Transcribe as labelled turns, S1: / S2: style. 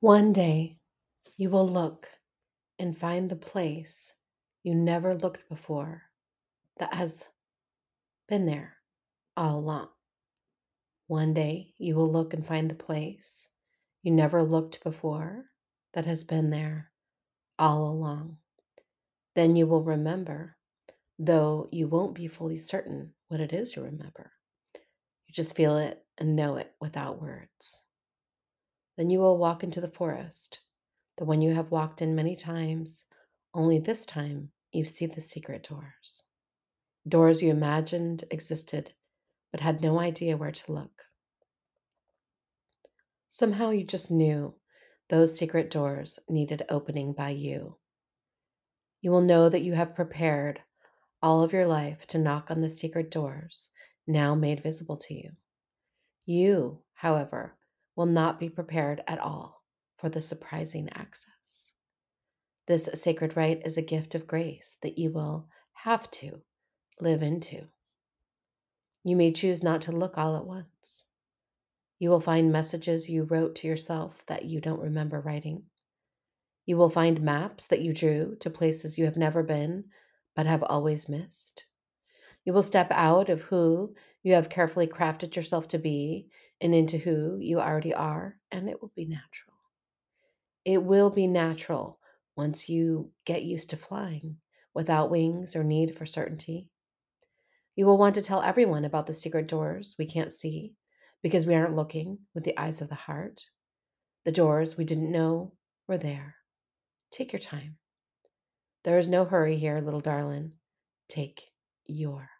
S1: One day you will look and find the place you never looked before that has been there all along. One day you will look and find the place you never looked before that has been there all along. Then you will remember, though you won't be fully certain what it is you remember. You just feel it and know it without words. Then you will walk into the forest, the one you have walked in many times, only this time you see the secret doors. Doors you imagined existed, but had no idea where to look. Somehow you just knew those secret doors needed opening by you. You will know that you have prepared all of your life to knock on the secret doors now made visible to you. You, however, will not be prepared at all for the surprising access. This sacred rite is a gift of grace that you will have to live into. You may choose not to look all at once. You will find messages you wrote to yourself that you don't remember writing. You will find maps that you drew to places you have never been but have always missed. You will step out of who you have carefully crafted yourself to be and into who you already are, and it will be natural. It will be natural once you get used to flying without wings or need for certainty. You will want to tell everyone about the secret doors we can't see because we aren't looking with the eyes of the heart. The doors we didn't know were there. Take your time. There is no hurry here, little darling. Take your